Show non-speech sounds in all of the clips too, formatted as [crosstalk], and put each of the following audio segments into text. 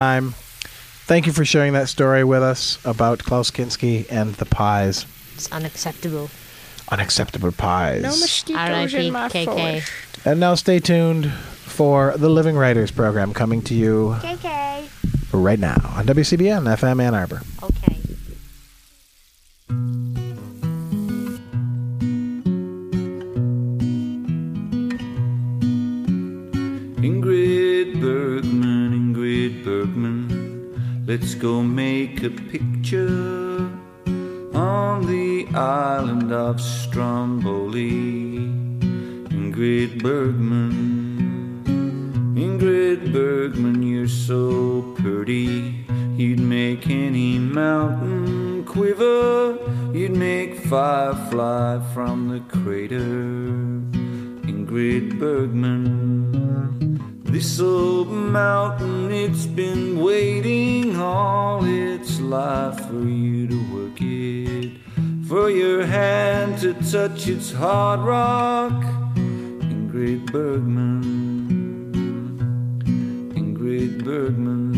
time. Thank you for sharing that story with us about Klaus Kinski and the pies. It's unacceptable. Unacceptable pies. No mosquitoes in my KK. forest. and now stay tuned for the Living Writers program coming to you KK. right now on WCBN FM Ann Arbor. Okay. Let's go make a picture on the island of Stromboli. Ingrid Bergman, Ingrid Bergman, you're so pretty, you'd make any mountain quiver, you'd make fire fly from the crater. Ingrid Bergman. This old mountain, it's been waiting all its life for you to work it. For your hand to touch its hard rock. Ingrid Bergman. Ingrid Bergman.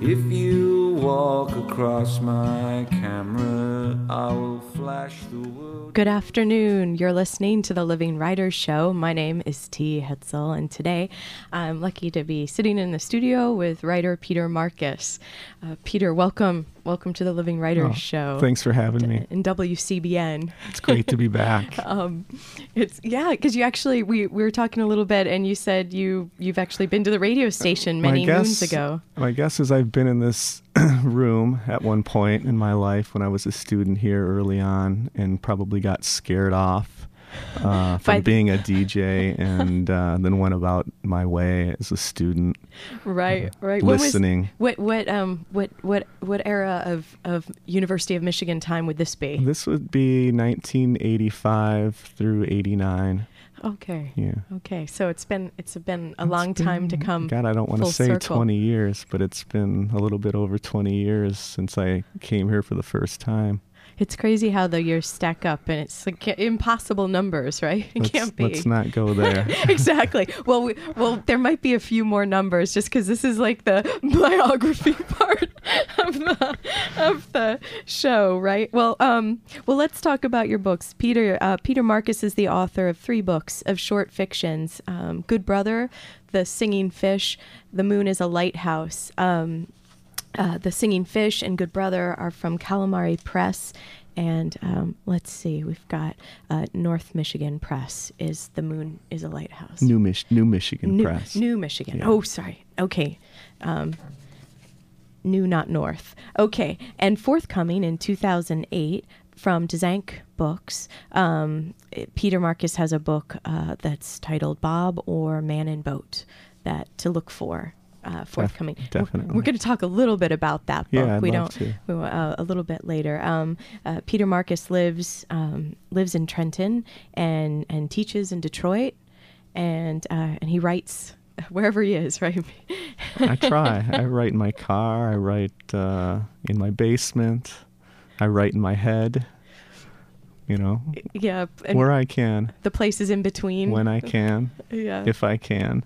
If you walk across my camera, I will. Good afternoon. You're listening to the Living Writers Show. My name is T. Hetzel, and today I'm lucky to be sitting in the studio with writer Peter Markus. Uh, Peter, welcome. Welcome to the Living Writers Oh, Show. Thanks for having me. In WCBN. It's great to be [laughs] back. Um, it's yeah, because you actually we, we were talking a little bit, and you said you you've actually been to the radio station many my moons ago. My guess is I've been in this [clears throat] room at one point in my life when I was a student here early on, and probably got scared off uh, [laughs] from being a [laughs] DJ, and uh, then went about my way as a student, Right, right. When was- listening. what what um what what what era of of University of Michigan time would this be? This would be 1985 through 89. Okay. Yeah. Okay, so it's been it's been a long time to come. God, I don't want to say circle. 20 years, but it's been a little bit over 20 years since I came here for the first time. It's crazy how the years stack up, and it's like impossible numbers, right? It Let's, can't be. let's not go there. [laughs] exactly. Well, we, well, there might be a few more numbers just because this is like the [laughs] biography [laughs] part of the of the show, right? Well, um, well, let's talk about your books. Peter uh, Peter Markus is the author of three books of short fictions: um, Good Brother, The Singing Fish, The Moon is a Lighthouse. Um, uh, the Singing Fish and Good Brother are from Calamari Press. And um, let's see, we've got uh, North Michigan Press. Is the moon is a lighthouse? New, Mich- New Michigan New, Press. New Michigan. Yeah. Oh, sorry. Okay. Um, new, not North. Okay. And forthcoming in 2008 from Dzanc Books, um, it- Peter Markus has a book uh, that's titled Bob or Man in Boat that to look for. Uh, forthcoming. We're- definitely. We're, going to talk a little bit about that book. Yeah, I'd we love don't. to. we Uh, a little bit later. Um, uh, Peter Markus lives um, lives in Trenton and and teaches in Detroit, and uh, and he writes [laughs] wherever he is. [laughs] Right. I try. I write in my car. I write uh, in my basement. I write in my head. You know, yeah. Where I can, the places in between. when I [laughs] can, yeah. if I can.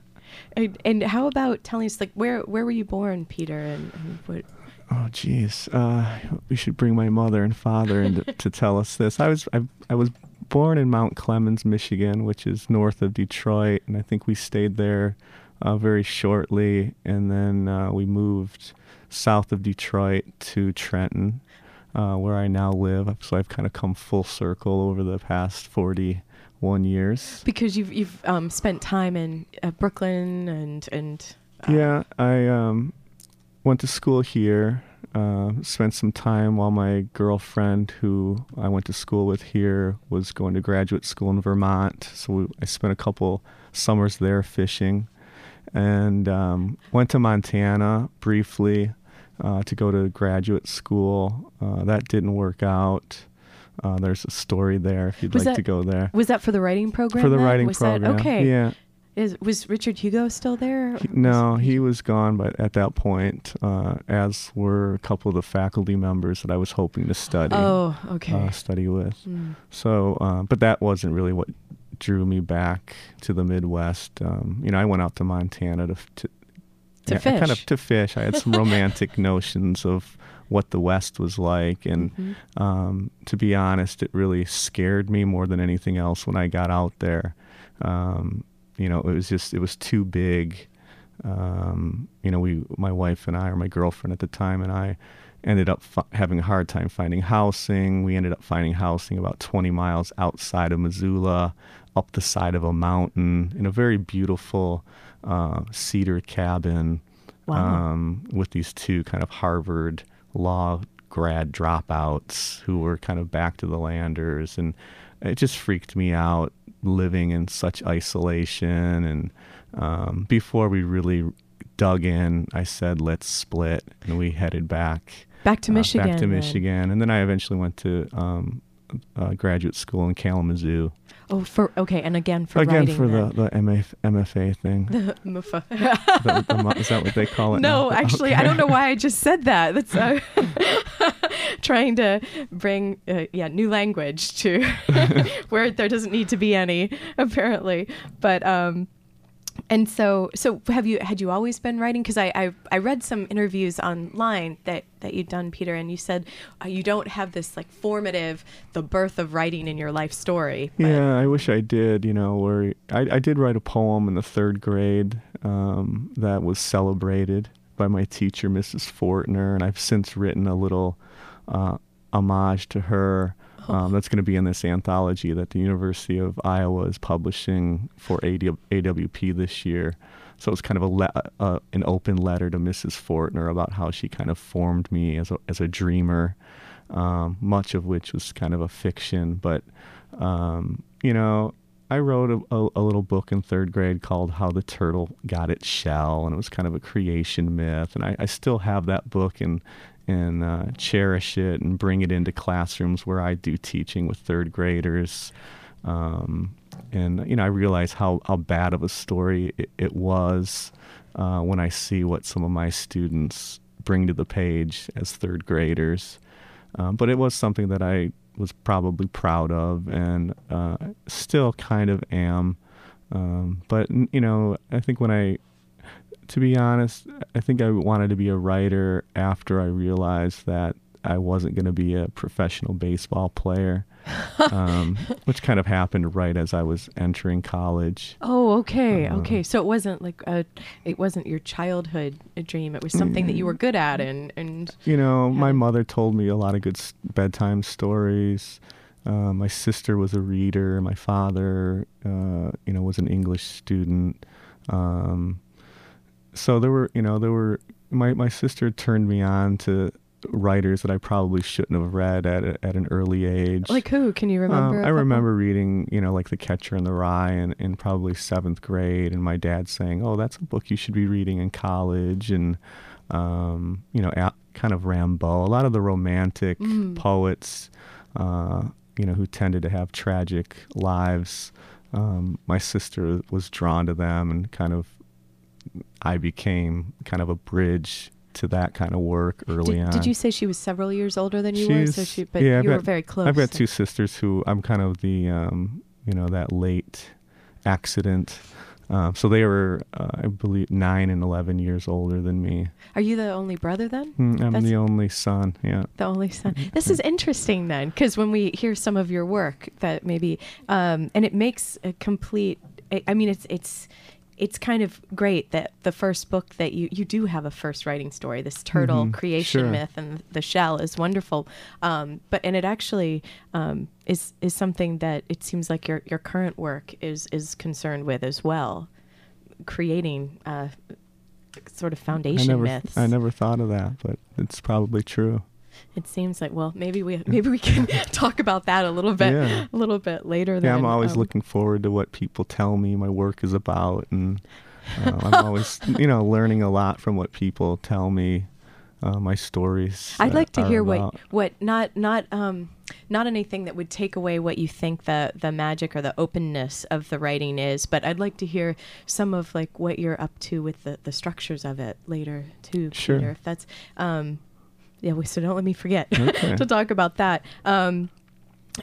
And, and how about telling us like where where were you born, Peter, and, and what? Oh, geez. Uh, we should bring my mother and father in to, tell us this. I was I, I was born in Mount Clemens, Michigan, which is north of Detroit, and I think we stayed there uh, very shortly, and then uh, we moved south of Detroit to Trenton, uh, where I now live. So I've kind of come full circle over the past forty-one years. Because you've you've um, spent time in uh, Brooklyn and and. uh, Yeah, I um, went to school here. Uh, spent some time while my girlfriend, who I went to school with here, was going to graduate school in Vermont. So we, I spent a couple summers there fishing, and um, went to Montana briefly uh, to go to graduate school. Uh, that didn't work out. Uh, there's a story there if you'd Was like that- to go there. Was that for the writing program? For the then? writing was that- program. okay. Yeah. Is was Richard Hugo still there? He- No, he was gone, but at that point, uh, as were a couple of the faculty members that I was hoping to study, Oh, okay. uh, study with. Mm. So, uh, but that wasn't really what drew me back to the Midwest. Um, you know, I went out to Montana to, to To yeah, I kind of to fish. I had some [laughs] romantic notions of what the West was like, and Mm-hmm. um, to be honest, it really scared me more than anything else when I got out there. Um, you know, it was just it was too big. Um, you know, we, my wife and I, or my girlfriend at the time, and I ended up fi- having a hard time finding housing. We ended up finding housing about 20 miles outside of Missoula, up the side of a mountain, in a very beautiful uh, cedar cabin Wow. um, with these two kind of Harvard law grad dropouts who were kind of back to the landers. And it just freaked me out living in such isolation. And um, before we really dug in, I said, let's split. And we headed back. Back to uh, Michigan. Back to then. Michigan. And then I eventually went to um, uh, graduate school in Kalamazoo. Oh, for okay, and again for Again, writing. for the, then. the MF, MFA thing. [laughs] the MFA. [laughs] The- the is that what they call it? No, now? actually, I don't know why I just said that. [laughs] That's uh, trying to bring uh, yeah new language to where there doesn't need to be any apparently. But um, and so so have you had you always been writing? Because I, I I read some interviews online that that you'd done, Peter, and you said uh, you don't have this like formative the birth of writing in your life story. but- Yeah, I wish I did. You know, where I, I did write a poem in the third grade um, that was celebrated by my teacher, Mrs. Fortner, and I've since written a little uh, homage to her. Um, that's going to be in this anthology that the University of Iowa is publishing for AD, AWP this year. So it's kind of a le- uh, an open letter to Mrs. Fortner about how she kind of formed me as a as a dreamer, um, much of which was kind of a fiction. But um, you know, I wrote a, a, a little book in third grade called "How the Turtle Got Its Shell," and it was kind of a creation myth. And I, I still have that book and and uh, cherish it and bring it into classrooms where I do teaching with third graders. Um, and you know, I realize how, how bad of a story it, it was uh, when I see what some of my students bring to the page as third graders. Um, but it was something that I was probably proud of, and uh, still kind of am. Um, but you know, I think when I, to be honest, I think I wanted to be a writer after I realized that I wasn't going to be a professional baseball player, [laughs] um, which kind of happened right as I was entering college. Oh, okay, Uh, okay. So it wasn't like a, it wasn't your childhood dream. It was something that you were good at, and and You know, my mother told me a lot of good s- bedtime stories. Uh, my sister was a reader. My father, uh, you know, was an English student. Um, so there were, you know, there were. My my sister turned me on to writers that I probably shouldn't have read at a, at an early age. like who can you Um, remember? a I remember reading, you know, like The Catcher in the Rye in, in probably seventh grade, and my dad saying, "Oh, that's a book you should be reading in college," and um, you know, a, kind of Rimbaud. A lot of the romantic Mm. poets, uh, you know, who tended to have tragic lives. Um, my sister was drawn to them, and kind of, I became kind of a bridge to that kind of work early Did, on. did you say she was several years older than you were? So she, but yeah, I've you were got- very close. I've got two sisters who I'm kind of the um, you know that late accident. Um, so they were, uh, I believe, nine and eleven years older than me. Are you the only brother then? Mm, I'm That's- the only son. Yeah. The only son. This is interesting then, because when we hear some of your work, that maybe, um, and it makes a complete. I mean, it's it's it's kind of great that the first book that you you do have a first writing story, this turtle Mhm, creation sure. myth and the shell is wonderful, um, but and it actually um, is is something that it seems like your your current work is is concerned with as well, creating. Uh, sort of I foundation never, myths I never thought of that, but it's probably true. It seems like well maybe we maybe we can [laughs] talk about that a little bit Yeah. a little bit later Yeah, then. I'm always Um, looking forward to what people tell me my work is about, and uh, [laughs] I'm always, you know, learning a lot from what people tell me. Uh, my stories. I'd like to hear what what not not um not anything that would take away what you think the the magic or the openness of the writing is, but I'd like to hear some of like what you're up to with the the structures of it later too, Sure. Peter. If that's um yeah, so don't let me forget [laughs] Okay. to talk about that. Um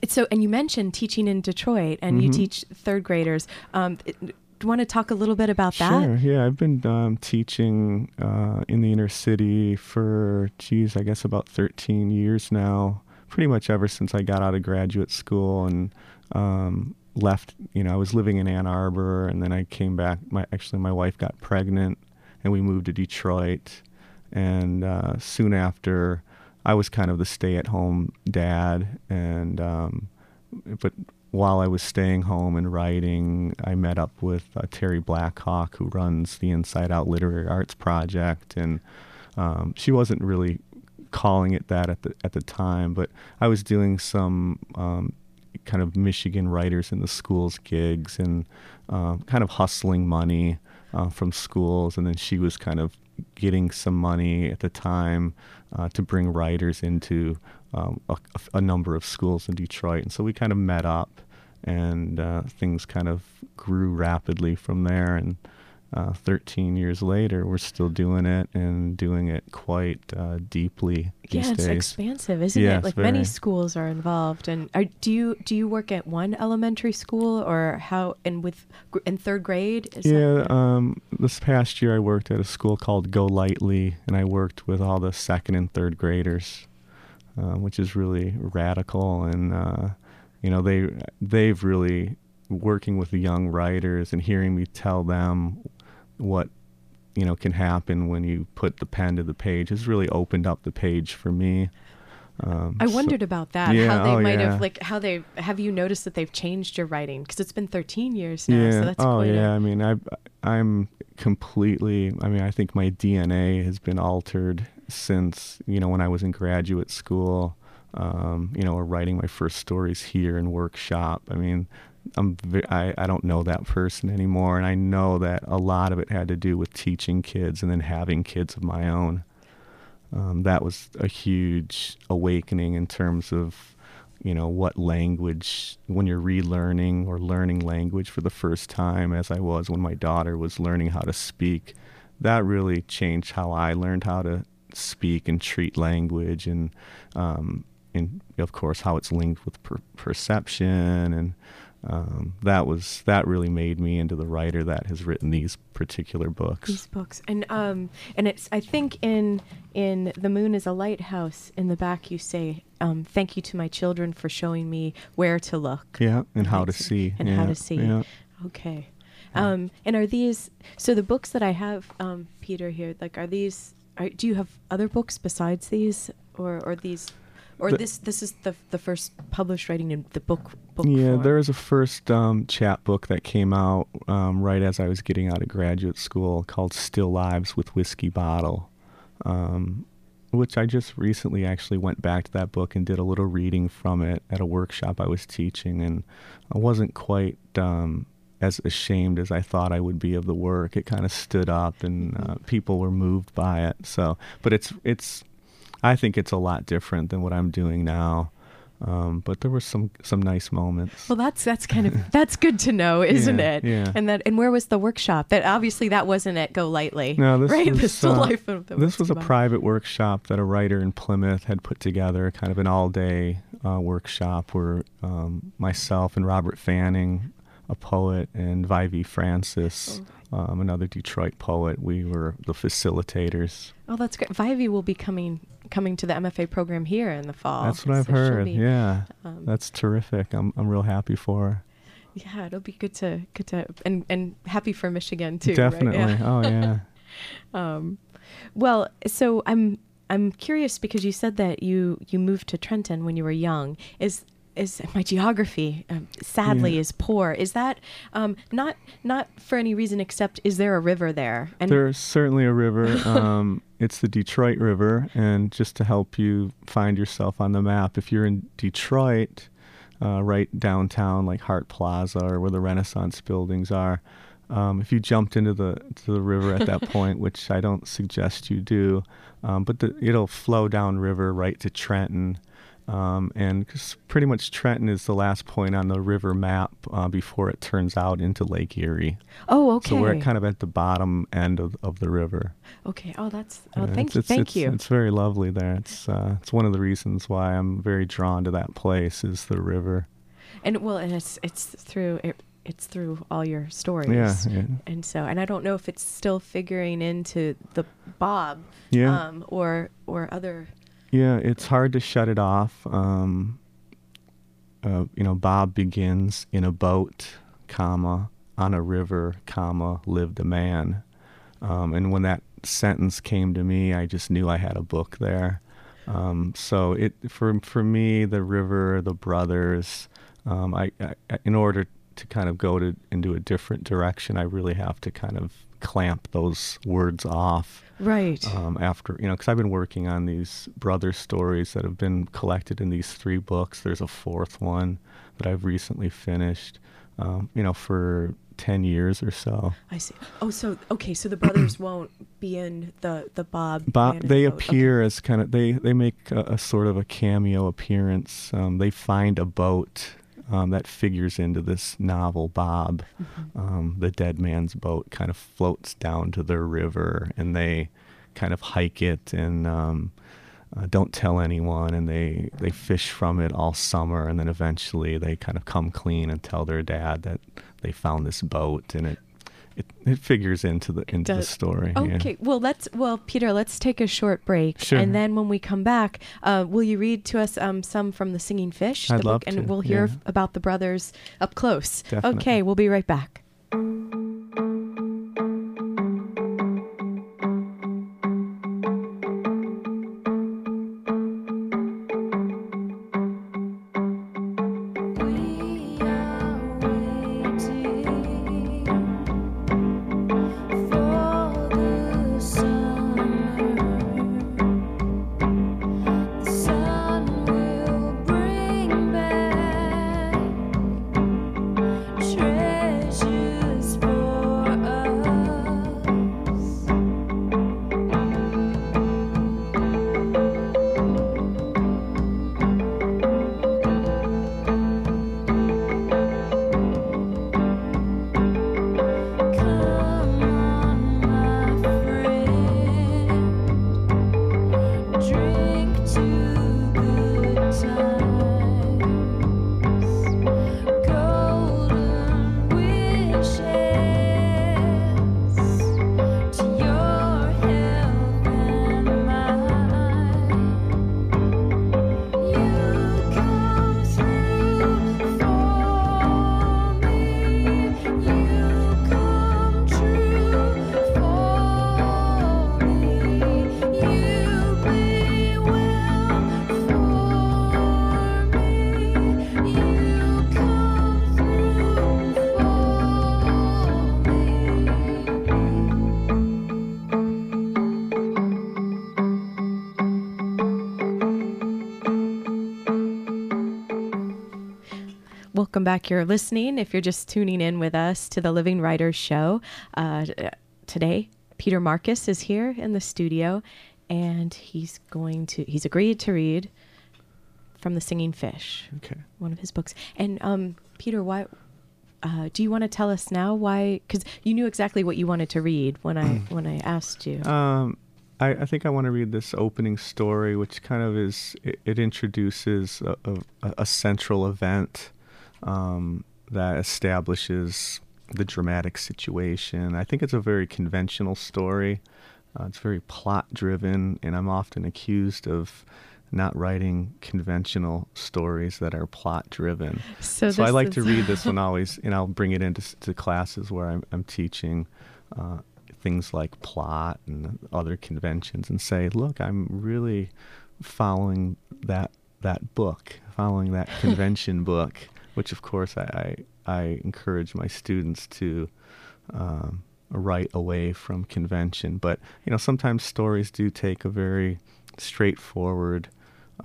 so and you mentioned teaching in Detroit and you Mhm. teach third graders. Um it- want to talk a little bit about that? Sure. Yeah, I've been um, teaching uh, in the inner city for, geez, I guess about 13 years now. Pretty much ever since I got out of graduate school and um, left. You know, I was living in Ann Arbor, and then I came back. My actually, my wife got pregnant, and we moved to Detroit. And uh, soon after, I was kind of the stay-at-home dad, and um, but while I was staying home and writing, I met up with uh, Terry Blackhawk, who runs the Inside Out Literary Arts Project, and um, she wasn't really calling it that at the at the time, but I was doing some um, kind of Michigan writers in the schools gigs and uh, kind of hustling money uh, from schools, and then she was kind of getting some money at the time uh, to bring writers into um, a, a, number of schools in Detroit, and so we kind of met up, and uh, things kind of grew rapidly from there, and uh, 13 years later, we're still doing it and doing it quite uh, deeply these yeah, it's days. expansive, isn't it? Like many schools are involved. And are, do you do you work at one elementary school or how? And with in third grade? Is yeah, um, this past year I worked at a school called Golightly, and I worked with all the second and third graders, uh, which is really radical. And uh, you know, they they've really working with the young writers and hearing me tell them what you know can happen when you put the pen to the page has really opened up the page for me. Um, I so- wondered about that. Yeah, how they oh, might yeah. have like how they have you noticed that they've changed your writing because it's been 13 years now. Yeah. So that's oh quite yeah. I mean, I I'm completely. I mean, I think my DNA has been altered since you know when I was in graduate school. Um, you know, or writing my first stories here in workshop. I mean, I'm I, I don't know that person anymore, and I know that a lot of it had to do with teaching kids and then having kids of my own. Um, that was a huge awakening in terms of you know what language when you're relearning or learning language for the first time as i was when my daughter was learning how to speak that really changed how i learned how to speak and treat language and um, and of course how it's linked with per- perception and um, that was that really made me into the writer that has written these particular books. These books. And um and it's i think in in the moon is a lighthouse in the back you say um thank you to my children for showing me where to look. Yeah and how to see. And how to see. yeah. okay. Um and are these so the books that i have um peter here like are these are, do you have other books besides these or or these or The- this this is the the first published writing in the book book Yeah, form? there is a first um, chapbook that came out um, right as I was getting out of graduate school called Still Lives with Whiskey Bottle, um, which I just recently actually went back to that book and did a little reading from it at a workshop I was teaching, and I wasn't quite um, as ashamed as I thought I would be of the work. It kind of stood up, and uh, people were moved by it. So, but it's it's I think it's a lot different than what I'm doing now. Um, but there were some some nice moments. Well, that's that's kind of [laughs] that's good to know, isn't Yeah, it? yeah. And that and where was the workshop? That obviously that wasn't at Golightly. No, this right. was the still uh, life of the this was a Whiskey private workshop that a writer in Plymouth had put together, kind of an all-day uh, workshop where um, myself and Robert Fanning, a poet, and Vievee Francis, um, another Detroit poet, we were the facilitators. Oh, that's great. Vivi will be coming coming to the MFA program here in the fall. That's what I've So heard. be- yeah, um, that's terrific. I'm I'm real happy for her. Yeah, it'll be good to good to and and happy for Michigan too. right? Definitely. Yeah. Oh yeah. [laughs] Um, well, so I'm I'm curious because you said that you you moved to Trenton when you were young. Is is my geography um, sadly Yeah. is poor? Is that um, not not for any reason except is there a river there? And There's certainly a river. Um, [laughs] it's the Detroit River, and just to help you find yourself on the map, if you're in Detroit, uh, right downtown, like Hart Plaza or where the Renaissance buildings are, um, if you jumped into the to the river at that [laughs] point, which I don't suggest you do, um, but the, it'll flow down river right to Trenton. Um, and 'cause pretty much Trenton is the last point on the river map uh, before it turns out into Lake Erie. oh, okay, So we're kind of at the bottom end of, of the river. okay. Oh, that's oh, Uh, thank it's, it's, thank it's, you. It's very lovely there. It's uh, it's one of the reasons why I'm very drawn to that place is the river. and well, and it's it's through it, it's through all your stories. Yeah, yeah. And so, and I don't know if it's still figuring into the Bob, Yeah. um, or or other. Yeah, it's hard to shut it off. Um, uh, you know, Bob begins in a boat, comma, on a river, comma, lived a man. Um, and when that sentence came to me, I just knew I had a book there. Um, so it for for me, the river, the brothers. Um, I, I in order to kind of go to into a different direction, I really have to kind of clamp those words off Right. um, after you know because I've been working on these brother stories that have been collected in these three books. There's a fourth one that I've recently finished. Um, you know, for ten years or so. I see. Oh, so okay, so the brothers [clears throat] won't be in the the Bob. Bob, they the Boat. Okay. appear as kind of they they make a, a sort of a cameo appearance. Um, they find a boat um, that figures into this novel. Bob, Mm-hmm. um, the dead man's boat, kind of floats down to the river, and they kind of hike it and um, uh, don't tell anyone, and they they fish from it all summer, and then eventually they kind of come clean and tell their dad that they found this boat, and it. It, it figures into the into the does. story. yeah. Okay, well, let's well, Peter, let's take a short break, Sure. and then when we come back, uh, will you read to us um, some from the Singing Fish? I'd the love book, and we'll hear yeah. about the brothers up close. Definitely. Okay, we'll be right back. Back. You're listening. If you're just tuning in with us to the Living Writers Show, uh, today Peter Markus is here in the studio, and he's going to he's agreed to read from the Singing Fish, Okay. one of his books. And um, Peter, why? Uh, do you want to tell us now why? Because you knew exactly what you wanted to read when I when I asked you. Um, I, I think I want to read this opening story, which kind of is it, it introduces a, a, a central event um, that establishes the dramatic situation. I think it's a very conventional story. Uh, it's very plot driven, and I'm often accused of not writing conventional stories that are plot driven. So So I like to read this [laughs] one always, and I'll bring it into classes where I'm, I'm teaching uh, things like plot and other conventions, and say, look, I'm really following that that book, following that [laughs] convention book, which of course I I, I encourage my students to. Um, write away from convention but you know sometimes stories do take a very straightforward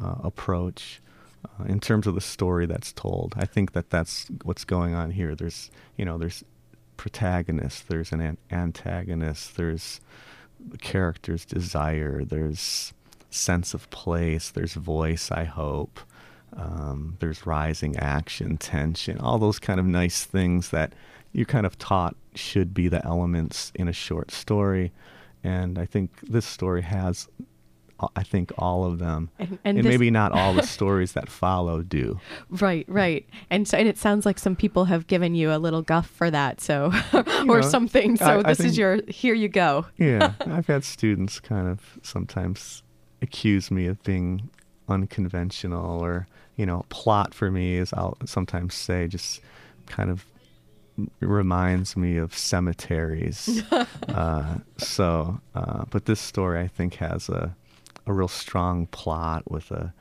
uh, approach uh, in terms of the story that's told. I think that that's what's going on here. There's, you know, there's protagonist, there's an, an antagonist, there's the character's desire, there's sense of place, there's voice. I hope. Um, there's rising action, tension, all those kind of nice things that you're kind of taught should be the elements in a short story. And I think this story has uh, I think all of them, And- and, and this- maybe not all the [laughs] stories that follow do. Right, right. And so and it sounds like some people have given you a little guff for that, so [laughs] or know, something. So I- I this is your here you go. Yeah, [laughs] I've had students kind of sometimes accuse me of being unconventional or, you know, plot for me, as I'll sometimes say, just kind of reminds me of cemeteries. [laughs] uh, so, uh, but this story I think has a, a real strong plot with a,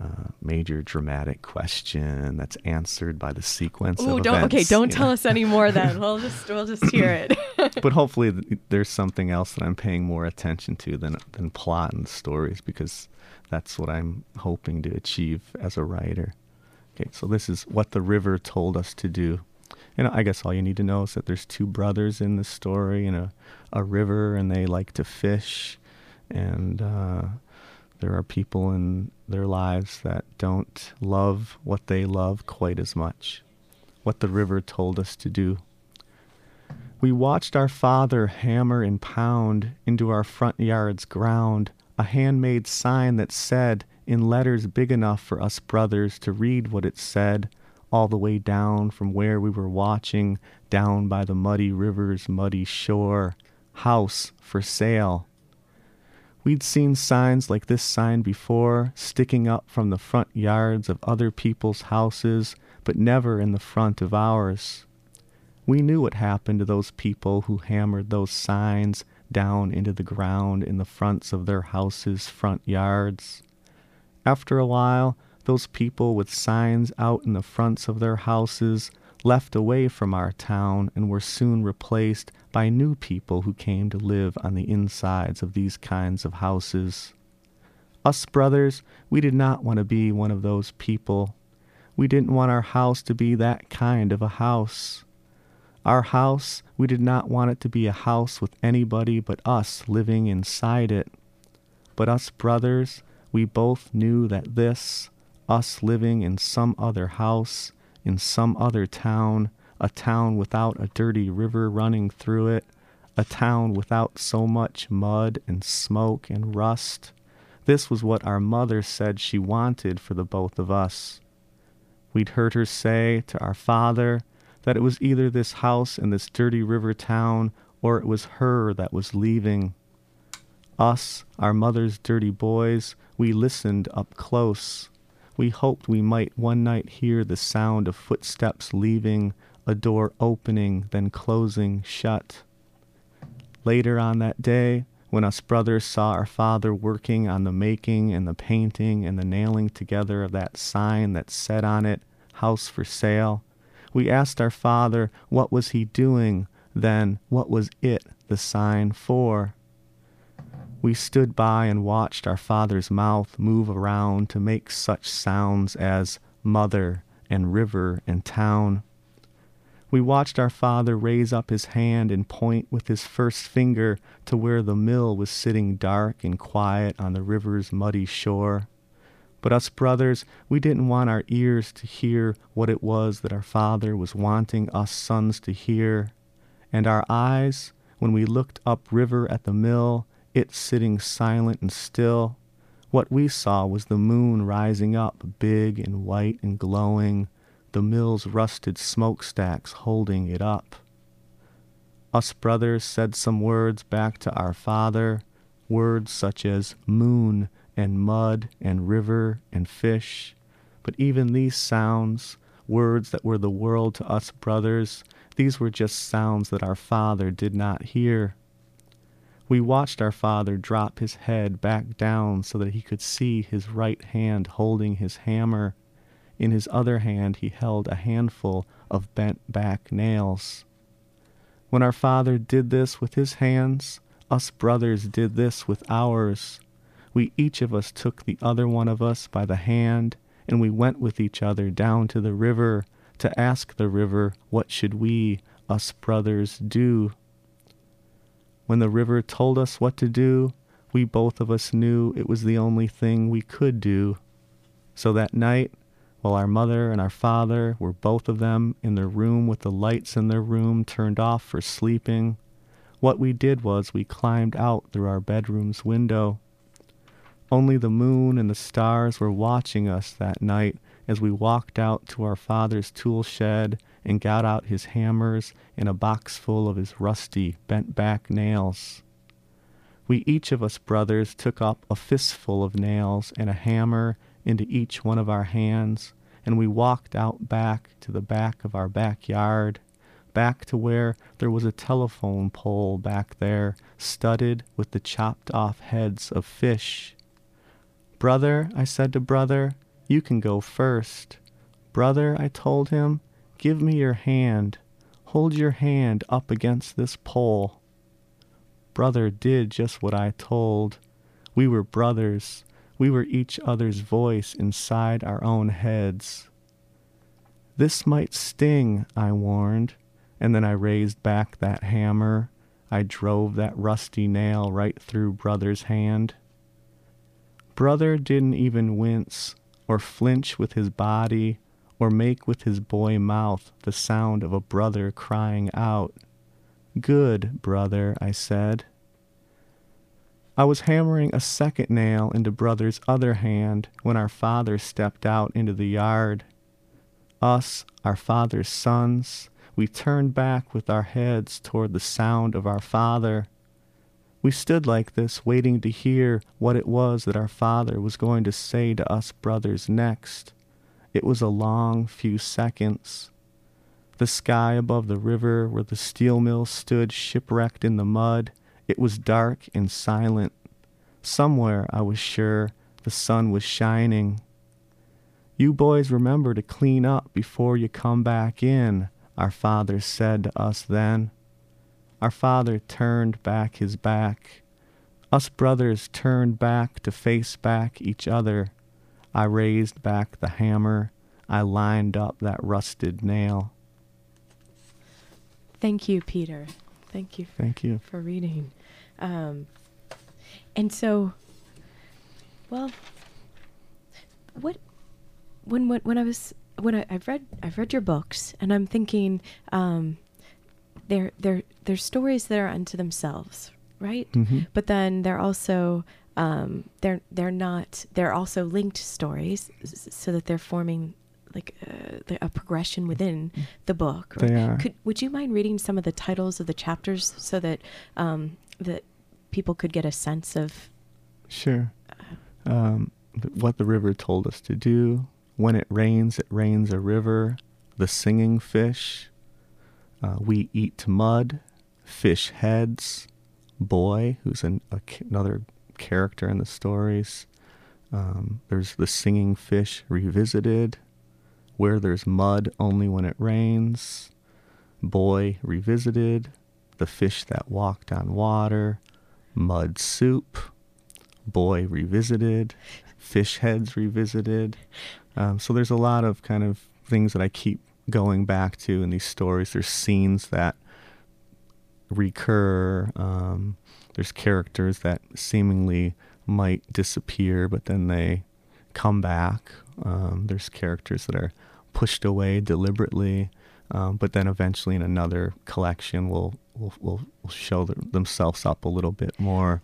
uh, major dramatic question that's answered by the sequence of don't events. okay, don't tell know. us any more then. [laughs] We'll just we'll just hear it. [laughs] but hopefully there's something else that I'm paying more attention to than than plot and stories because that's what I'm hoping to achieve as a writer. Okay, so this is what the river told us to do. And I guess all you need to know is that there's two brothers in the story and a, a river, and they like to fish. And uh, there are people in their lives that don't love what they love quite as much. What the river told us to do. We watched our father hammer and pound into our front yard's ground a handmade sign that said, in letters big enough for us brothers to read what it said, all the way down from where we were watching, down by the muddy river's muddy shore, house for sale. We'd seen signs like this sign before, sticking up from the front yards of other people's houses, but never in the front of ours. We knew what happened to those people who hammered those signs down into the ground in the fronts of their houses' front yards. After a while, those people with signs out in the fronts of their houses left away from our town and were soon replaced by new people who came to live on the insides of these kinds of houses. Us brothers, we did not want to be one of those people. We didn't want our house to be that kind of a house. Our house, we did not want it to be a house with anybody but us living inside it. But us brothers, we both knew that this, us living in some other house, in some other town, a town without a dirty river running through it, a town without so much mud and smoke and rust, this was what our mother said she wanted for the both of us. We'd heard her say to our father that it was either this house in this dirty river town or it was her that was leaving. Us, our mother's dirty boys, we listened up close. We hoped we might one night hear the sound of footsteps leaving, a door opening, then closing shut. Later on that day, when us brothers saw our father working on the making and the painting and the nailing together of that sign that said on it, House for Sale, we asked our father what was he doing, then what was it, the sign, for? We stood by and watched our father's mouth move around to make such sounds as mother and river and town. We watched our father raise up his hand and point with his first finger to where the mill was sitting dark and quiet on the river's muddy shore. But us brothers, we didn't want our ears to hear what it was that our father was wanting us sons to hear. And our eyes, when we looked up river at the mill, it sitting silent and still, what we saw was the moon rising up, big and white and glowing, the mill's rusted smokestacks holding it up. Us brothers said some words back to our father, words such as moon and mud and river and fish. But even these sounds, words that were the world to us brothers, these were just sounds that our father did not hear. We watched our father drop his head back down so that he could see his right hand holding his hammer. In his other hand, he held a handful of bent back nails. When our father did this with his hands, us brothers did this with ours. We each of us took the other one of us by the hand, and we went with each other down to the river to ask the river, What should we, us brothers, do? When the river told us what to do, we both of us knew it was the only thing we could do. So that night, while our mother and our father were both of them in their room with the lights in their room turned off for sleeping, what we did was we climbed out through our bedroom's window. Only the moon and the stars were watching us that night as we walked out to our father's tool shed and got out his hammers and a box full of his rusty, bent back nails. We each of us brothers took up a fistful of nails and a hammer into each one of our hands, and we walked out back to the back of our backyard, back to where there was a telephone pole back there, studded with the chopped off heads of fish. Brother, I said to brother, you can go first. Brother, I told him, give me your hand. Hold your hand up against this pole. Brother did just what I told. We were brothers. We were each other's voice inside our own heads. This might sting, I warned, and then I raised back that hammer. I drove that rusty nail right through Brother's hand. Brother didn't even wince, or flinch with his body, or make with his boy mouth the sound of a brother crying out. Good, brother, I said. I was hammering a second nail into brother's other hand when our father stepped out into the yard. Us, our father's sons, we turned back with our heads toward the sound of our father. We stood like this, waiting to hear what it was that our father was going to say to us brothers next. It was a long few seconds. The sky above the river where the steel mill stood shipwrecked in the mud, it was dark and silent. Somewhere, I was sure, the sun was shining. You boys remember to clean up before you come back in, our father said to us then. Our father turned back his back. Us brothers turned back to face back each other. I raised back the hammer. I lined up that rusted nail. Thank you, Peter. Thank you for, Thank you. for reading. Um, and so, well, what when when when I was when I, I've read I've read your books and I'm thinking um, they're they're they're stories that are unto themselves, right? Mhm. But then they're also um, they're they're not they're also linked stories so that they're forming like uh, a progression within the book. They are. Could would you mind reading some of the titles of the chapters so that um, that people could get a sense of Sure. Um, what the river told us to do. When it rains, it rains a river. The singing fish. Uh, we eat mud. Fish heads. Boy, who's an, a, another character in the stories. Um, there's the singing fish revisited. Where there's mud only when it rains. Boy revisited. The fish that walked on water. Mud soup. Boy revisited, Fish Heads revisited. Um, so there's a lot of kind of things that I keep going back to in these stories. There's scenes that recur. Um, there's characters that seemingly might disappear, but then they come back. Um, there's characters that are pushed away deliberately, um, but then eventually in another collection will will will, will show them, themselves up a little bit more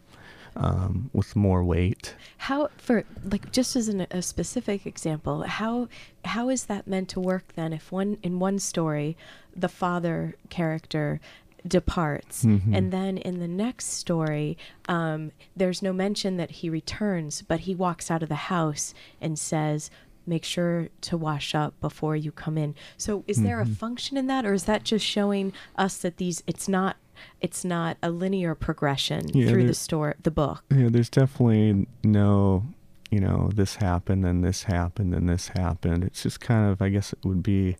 um, with more weight. how for like just as an, a specific example how how is that meant to work then if one in one story the father character departs Mhm. and then in the next story um, there's no mention that he returns but he walks out of the house and says make sure to wash up before you come in. So is there a function in that or is that just showing us that these it's not it's not a linear progression Yeah, through the store the book? Yeah, there's definitely no, you know, this happened, then this happened, then this happened. It's just kind of, I guess it would be,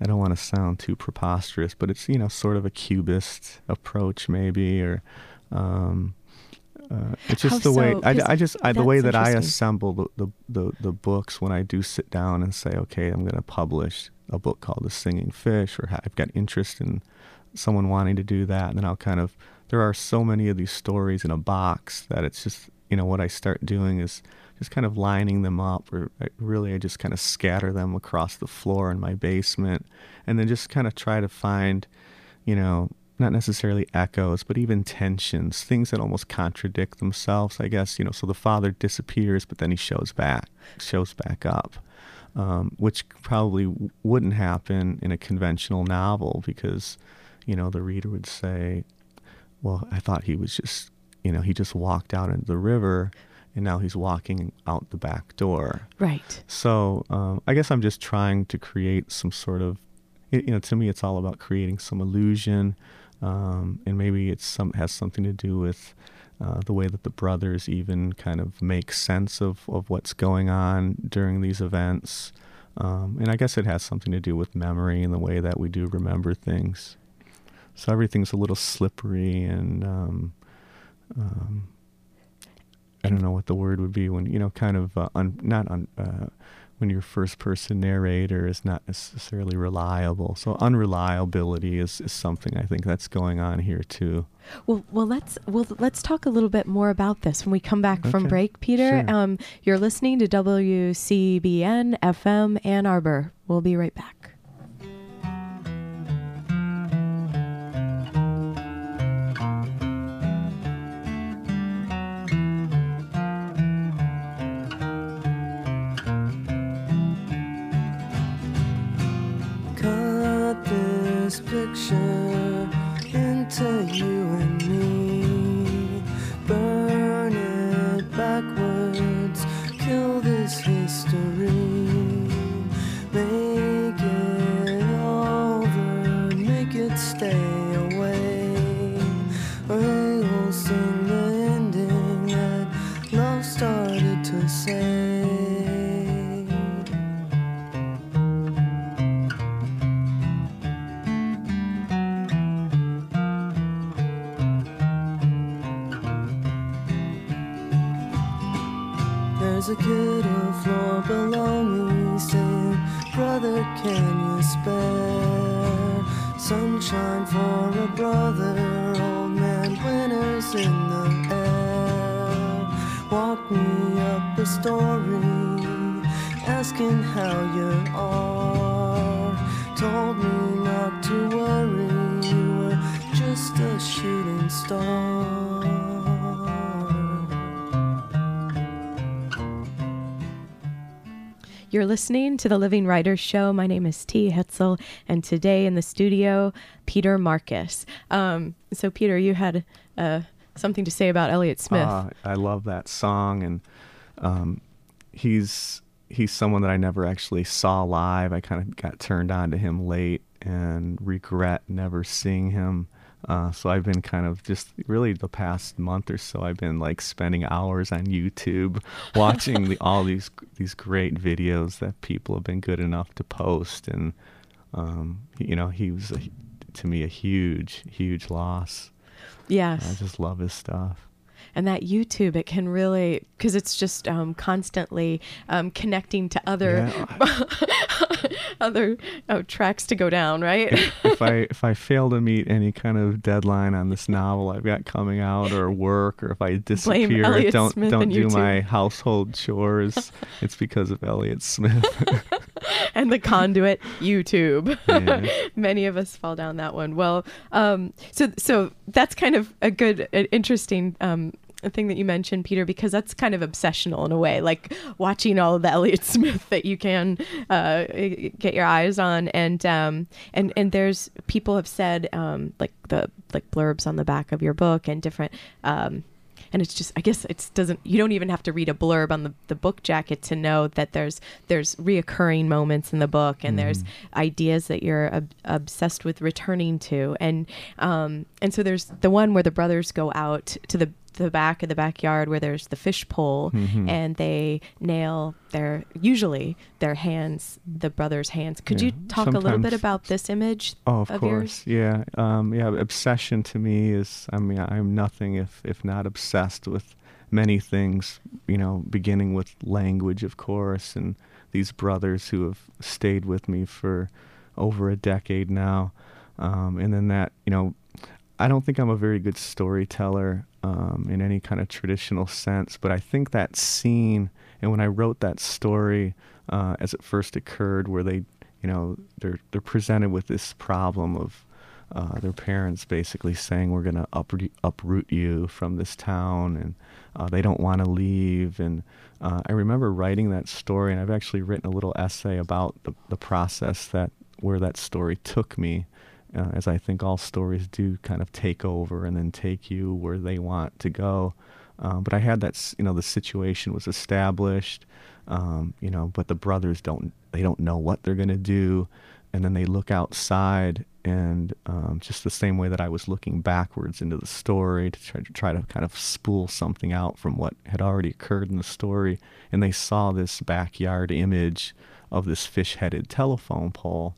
I don't want to sound too preposterous, but it's, you know, sort of a cubist approach maybe, or, um, uh, it's just How the way so? I, I just I, the way that I assemble the, the, the, the books when I do sit down and say okay I'm going to publish a book called The Singing Fish or I've got interest in someone wanting to do that and then I'll kind of there are so many of these stories in a box that it's just you know what I start doing is just kind of lining them up or I, really I just kind of scatter them across the floor in my basement and then just kind of try to find you know not necessarily echoes, but even tensions, things that almost contradict themselves, I guess. You know, so the father disappears, but then he shows back, shows back up, um, which probably w- wouldn't happen in a conventional novel because, you know, the reader would say, well, I thought he was just, you know, he just walked out into the river and now he's walking out the back door. Right. So um, I guess I'm just trying to create some sort of, you know, to me it's all about creating some illusion, um, and maybe it's some has something to do with uh, the way that the brothers even kind of make sense of of what's going on during these events, um, and I guess it has something to do with memory and the way that we do remember things. So everything's a little slippery and. Um, um, I don't know what the word would be when you know, kind of uh, un, not un, uh, when your first person narrator is not necessarily reliable. So unreliability is, is something I think that's going on here too. Well, well, let's well let's talk a little bit more about this when we come back from break, Peter. Sure. Um, you're listening to WCBN FM Ann Arbor. We'll be right back. Listening to the Living Writers Show. My name is T. Hetzel, and today in the studio, Peter Markus. Um, so, Peter, you had uh, something to say about Elliott Smith. Ah, I love that song, and um, he's he's someone that I never actually saw live. I kind of got turned on to him late, and regret never seeing him. Uh, so I've been kind of just really the past month or so. I've been like spending hours on YouTube [laughs] watching the, all these these great videos that people have been good enough to post, and um, you know he was a, to me a huge huge loss. yes. I just love his stuff. and that YouTube, it can really, because it's just um, constantly um, connecting to other [laughs] [laughs] [laughs] other uh, tracks to go down, right? if I if I fail to meet any kind of deadline on this novel I've got coming out or work or if I disappear don't Smith don't do my household chores [laughs] it's because of Elliott Smith. [laughs] and the conduit YouTube. Yeah. Many of us fall down that one. Well, um, so so that's kind of a good, an interesting um, thing that you mentioned, Peter, because that's kind of obsessional in a way, like watching all of the [laughs] Elliott Smith that you can uh, get your eyes on, and um, and and there's people have said um, like the like blurbs on the back of your book and different. Um, and it's just i guess it doesn't you don't even have to read a blurb on the, the book jacket to know that there's there's reoccurring moments in the book and there's ideas that you're ob- obsessed with returning to and um and so there's the one where the brothers go out to the the back of the backyard where there's the fish pole Mhm. and they nail their usually their hands the brothers hands could you Yeah. talk a little bit about this image Oh, of, Of course. Yeah. Um, yeah. Obsession to me is, I mean, I'm nothing if, if not obsessed with many things, you know, beginning with language, of course, and these brothers who have stayed with me for over a decade now. Um, and then that, you know, I don't think I'm a very good storyteller um, in any kind of traditional sense, but I think that scene, and when I wrote that story uh, as it first occurred, where they, you know, they're they're presented with this problem of uh, their parents basically saying we're going to uproot, uproot you from this town and uh, they don't want to leave and uh, i remember writing that story and i've actually written a little essay about the, the process that where that story took me uh, as i think all stories do kind of take over and then take you where they want to go. Um, but i had that you know the situation was established um, you know but the brothers don't they don't know what they're going to do. And then they look outside and um, just the same way that I was looking backwards into the story to try, to try to kind of spool something out from what had already occurred in the story, and they saw this backyard image of this fish-headed telephone pole,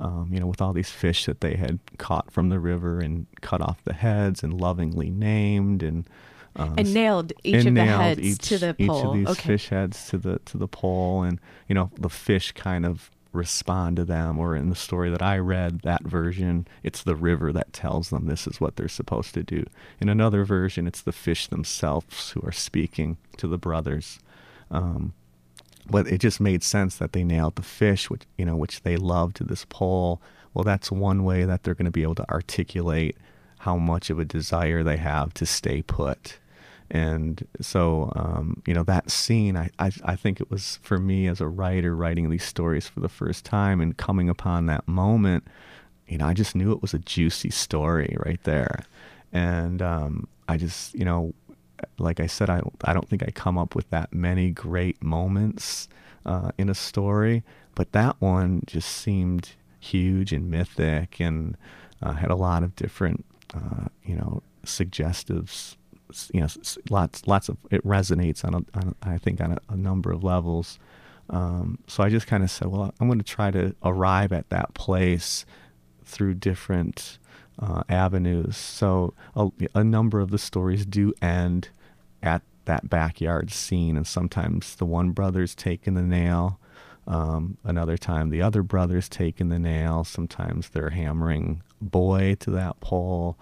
um, you know, with all these fish that they had caught from the river and cut off the heads and lovingly named and um, and nailed each and of the heads each, to the pole. each of these okay. fish heads to the to the pole, and you know the fish kind of respond to them. Or in the story that I read, that version, it's the river that tells them this is what they're supposed to do. In another version, it's the fish themselves who are speaking to the brothers. Um, but it just made sense that they nailed the fish, which you know, which they love to this pole. Well, that's one way that they're going to be able to articulate how much of a desire they have to stay put. And so, um, you know, that scene, I, I, I think it was for me as a writer writing these stories for the first time and coming upon that moment, you know, I just knew it was a juicy story right there. And um, I just, you know, like I said, I I don't think I come up with that many great moments uh, in a story, but that one just seemed huge and mythic and uh, had a lot of different, uh, you know, suggestives. You know, lots, lots of it resonates on, a, on a, I think, on a, a number of levels. Um, so I just kind of said, well, I'm going to try to arrive at that place through different uh, avenues. So a, a number of the stories do end at that backyard scene, and sometimes the one brother's taking the nail. Um, another time, the other brother's taking the nail. Sometimes they're hammering boy to that pole.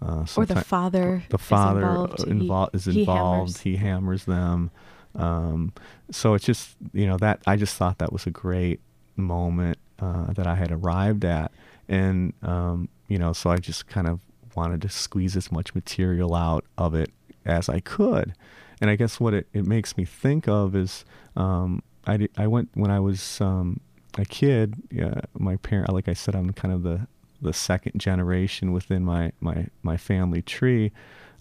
Uh, Or the father the is father involved. uh, He- invol- is he involved. hammers. He hammers them. Um, so it's just you know that I just thought that was a great moment uh, that I had arrived at, and um, you know so I just kind of wanted to squeeze as much material out of it as I could, and I guess what it, it makes me think of is um, I I went when I was um, a kid. Yeah, my parent, like I said, I'm kind of the the second generation within my my my family tree.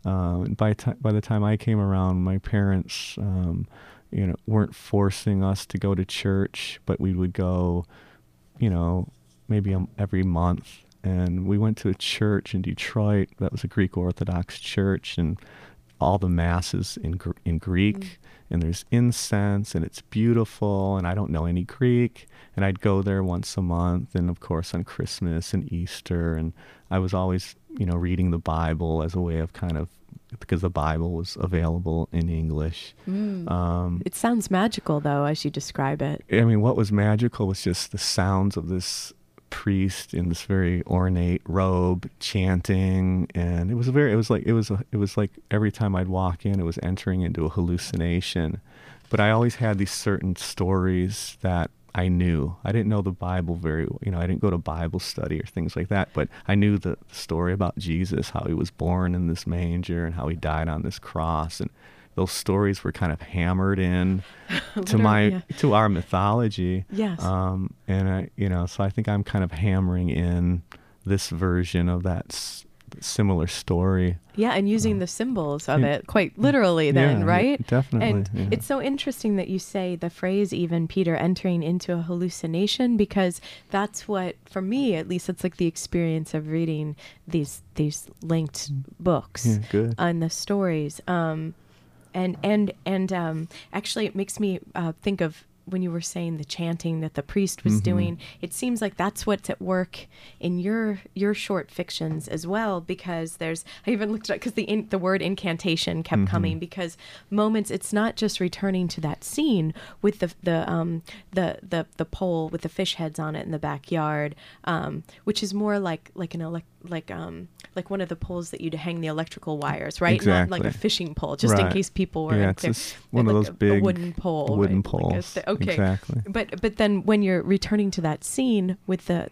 Um, and by ti by the time I came around, my parents, um, you know, weren't forcing us to go to church, but we would go, you know, maybe every month. And we went to a church in Detroit that was a Greek Orthodox church, and all the masses in in Greek, and there's incense, and it's beautiful. And I don't know any Greek, and I'd go there once a month, and of course on Christmas and Easter, and I was always, you know, reading the Bible as a way of kind of because the Bible was available in English. Um, It sounds magical, though, as you describe it. I mean, what was magical was just the sounds of this priest in this very ornate robe chanting, and it was a very, it was like, it was, a, it was like every time I'd walk in, it was entering into a hallucination. But I always had these certain stories that I knew. I didn't know the Bible very, you know, I didn't go to Bible study or things like that, but I knew the story about Jesus, how he was born in this manger and how he died on this cross, and those stories were kind of hammered in [laughs] to my yeah. to our mythology. Yes. Um, and I, you know, so I think I'm kind of hammering in this version of that s- similar story. Yeah, and using the symbols of Uh, it quite literally, then, Yeah, right? definitely, And yeah. it's so interesting that you say the phrase, even Peter entering into a hallucination, because that's what, for me at least, it's like the experience of reading these these linked books Mm. Yeah, good. and the stories. Um, and and and um, actually, it makes me uh, think of when you were saying the chanting that the priest was Mhm. doing. It seems like that's what's at work in your your short fictions as well, because there's I even looked at because the in, the word incantation kept coming because moments. It's not just returning to that scene with the the um the the the pole with the fish heads on it in the backyard, um, which is more like like an elec like um like one of the poles that you'd hang the electrical wires, right? Not like a fishing pole, just in case people were Yeah, it's one of Like those a- big a wooden pole, wooden right? Like poles. th- okay, Exactly. But but then when you're returning to that scene with the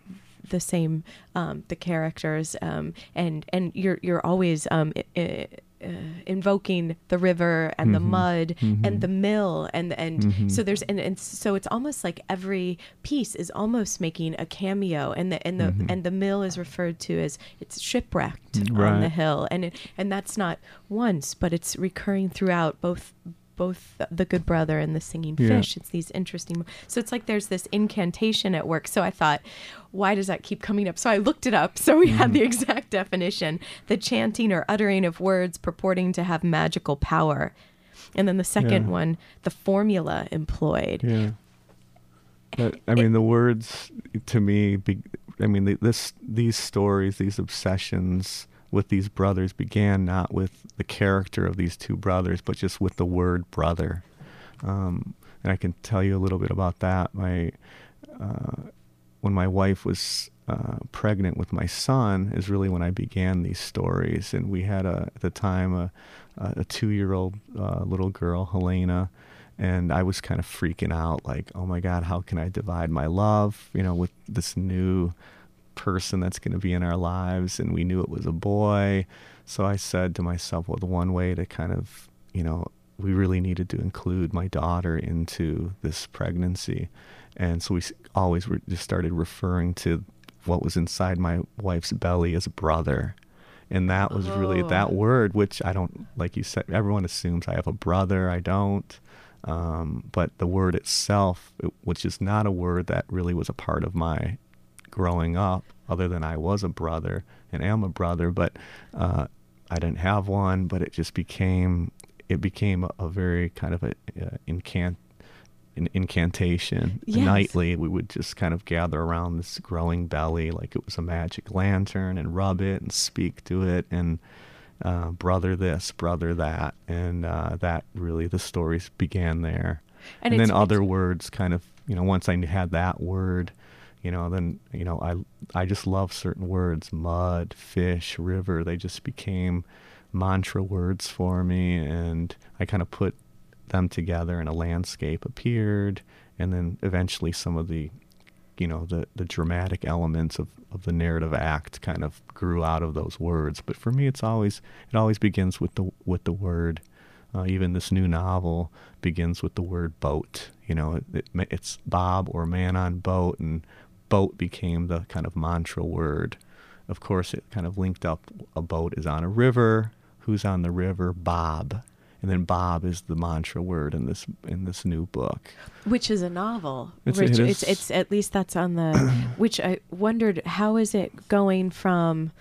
the same um, the characters um, and and you're you're always um, i- i- uh, invoking the river and the mm-hmm. mud and the mm-hmm. mill and and mm-hmm. so there's and, and so it's almost like every piece is almost making a cameo and the and the and the mill is referred to as it's shipwrecked on the hill. And it, and that's not once but it's recurring throughout both both the good brother and the singing Yeah. fish it's these interesting so it's like there's this incantation at work so i thought why does that keep coming up so i looked it up [laughs] so we Mm-hmm. had the exact definition the chanting or uttering of words purporting to have magical power and then the second Yeah. one the formula employed Yeah. But, I mean, the words to me, be, I mean, the, this these stories, these obsessions with these brothers began not with the character of these two brothers, but just with the word brother. Um, and I can tell you a little bit about that. My uh, when my wife was uh, pregnant with my son is really when I began these stories, and we had a at the time a a two year old uh, little girl, Helena, and I was kind of freaking out, like, oh my God, how can I divide my love, you know, with this new person that's going to be in our lives, and we knew it was a boy, so I said to myself, well, the one way to kind of, you know, we really needed to include my daughter into this pregnancy. And so we always just started referring to what was inside my wife's belly as brother. And that was really Oh. that word, which I don't, like you said, everyone assumes I have a brother. I don't. Um, but the word itself, it- which is not a word that really was a part of my growing up, other than I was a brother and am a brother, but uh, I didn't have one. But it just became it became a, a very kind of a uh, incant an incantation Yes. nightly. We would just kind of gather around this growing belly like it was a magic lantern and rub it and speak to it and. Uh, brother this, brother that, and uh, that really the stories began there And and, then other words kind of you know once i had that word you know then you know i i just love certain words mud fish river. They just became mantra words for me and i kind of put them together and a landscape appeared and then eventually some of the you know the the dramatic elements of of the narrative act kind of grew out of those words. But for me it's always it always begins with the with the word. Uh, even this new novel begins with the word boat. You know, it, it, it's Bob or man on boat, and boat became the kind of mantra word. Of course, it kind of linked up. A boat is on a river. Who's on the river? Bob. And then Bob is the mantra word in this in this new book. which is a novel It's- which it it's it's at least that's on the [coughs] which i wondered how is it going from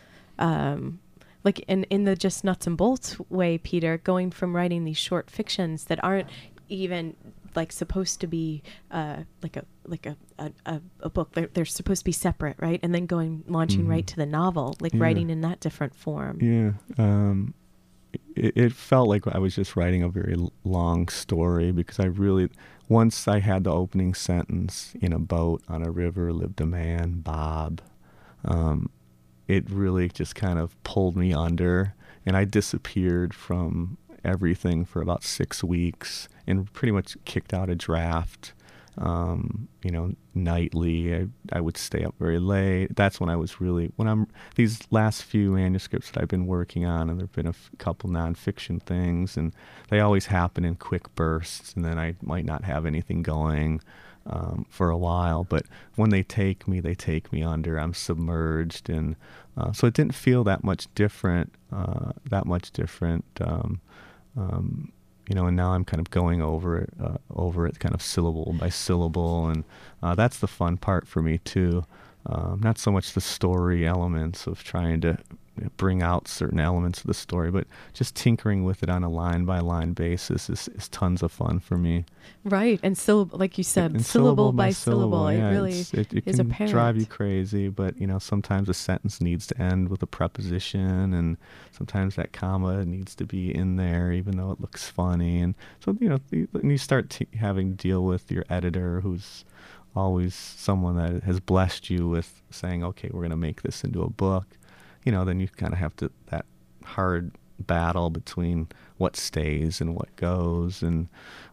um like in in the just nuts and bolts way peter going from writing these short fictions that aren't even like supposed to be uh like a like a a, a, book they're, they're supposed to be separate right and then going launching right to the novel like Yeah. writing in that different form Yeah. Um, it, it felt like I was just writing a very long story because I really, once I had the opening sentence, in a boat on a river lived a man, Bob, um, it really just kind of pulled me under and I disappeared from everything for about six weeks and pretty much kicked out a draft um, you know, nightly. I, I would stay up very late. That's when I was really when I'm these last few manuscripts that I've been working on, and there've been a f- couple nonfiction things, and they always happen in quick bursts, and then I might not have anything going. Um, for a while, but when they take me, they take me under. I'm submerged, and uh, so it didn't feel that much different. Uh, that much different. Um, um, you know, and now I'm kind of going over it, uh, over it, kind of syllable by syllable, and uh, that's the fun part for me too. Um, not so much the story elements of trying to bring out certain elements of the story, but just tinkering with it on a line by line basis is, is tons of fun for me. right and syllable like you said And syllable, by syllable, yeah, it really it, it is can apparent drive you crazy. But you know, sometimes a sentence needs to end with a preposition, and sometimes that comma needs to be in there, even though it looks funny. And so you know, you, and you start t- having to deal with your editor, who's always someone that has blessed you with saying, "Okay, we're going to make this into a book." You know, then you kind of have to that hard battle between what stays and what goes and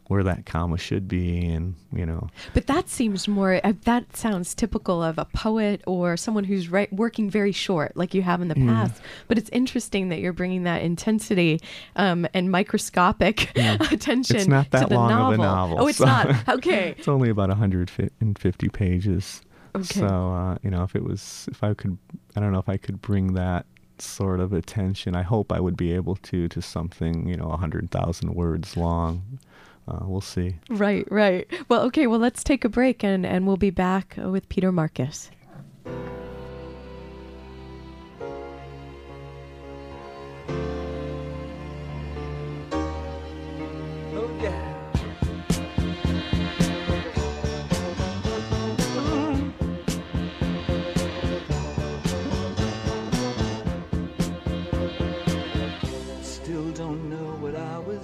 where that comma should be and you know But that seems more. Uh, that sounds typical of a poet or someone who's right, working very short, like you have in the past. But it's interesting that you're bringing that intensity um, and microscopic [laughs] attention It's not that long novel. of a novel. Oh, it's so- not. [laughs] Okay. it's only about 150 pages. Okay. So, uh, you know, if it was, if I could, I don't know if I could bring that sort of attention. I hope I would be able to, to something, you know, 100,000 words long. Uh, we'll see. Right, right. Well, okay. Well, let's take a break and and we'll be back with Peter Markus.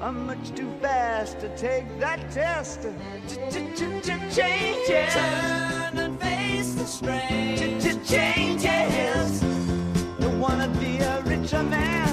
I'm much too fast to take that test. Changes. Turn and face the strain. Changes. Don't wanna be a richer man.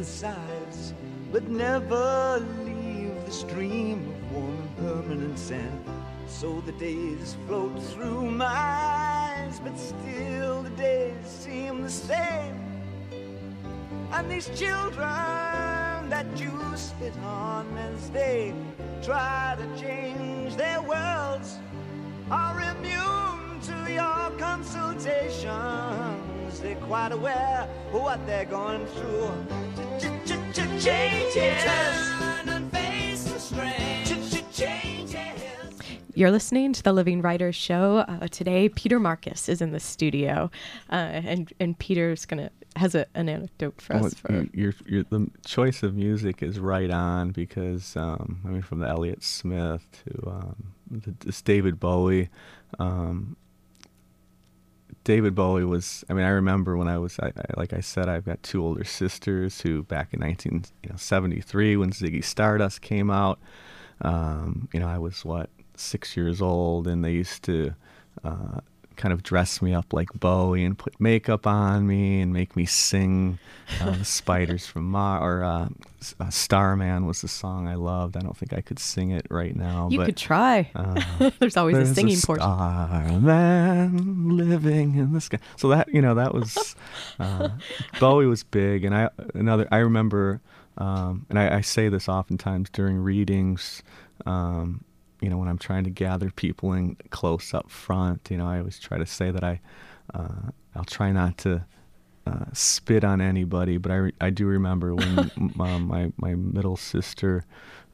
The size, but never leave the stream of warm and permanent sand. So the days float through my eyes, but still the days seem the same. And these children that you spit on as they try to change their worlds are immune to your consultations. They're quite aware of what they're going through. Changes. Turn and face the strain. Changes. You're listening to the Living Writers Show. Uh, today, Peter Markus is in the studio, uh, and and Peter's gonna has a, an anecdote for Well, us. For your, your, the choice of music is right on because, um, I mean, from the Elliott Smith to um, the, this David Bowie. Um, David Bowie was, I mean, I remember when I was, I, I, like I said, I've got two older sisters who back in 1973 when Ziggy Stardust came out, um, you know, I was what, six years old and they used to, uh, kind of dress me up like Bowie and put makeup on me and make me sing uh, Spiders from Mars or uh, uh, Starman was the song I loved. I don't think I could sing it right now, you but could try. uh, [laughs] There's always a there's singing portion. Starman living in the sky. So that you know that was uh, Bowie was big, and I another I remember, um, and I, I say this oftentimes during readings. Um, you know, when I'm trying to gather people in close up front, you know, I always try to say that I, uh, I'll try not to uh, spit on anybody, but I, re- I do remember when [laughs] m- uh, my my middle sister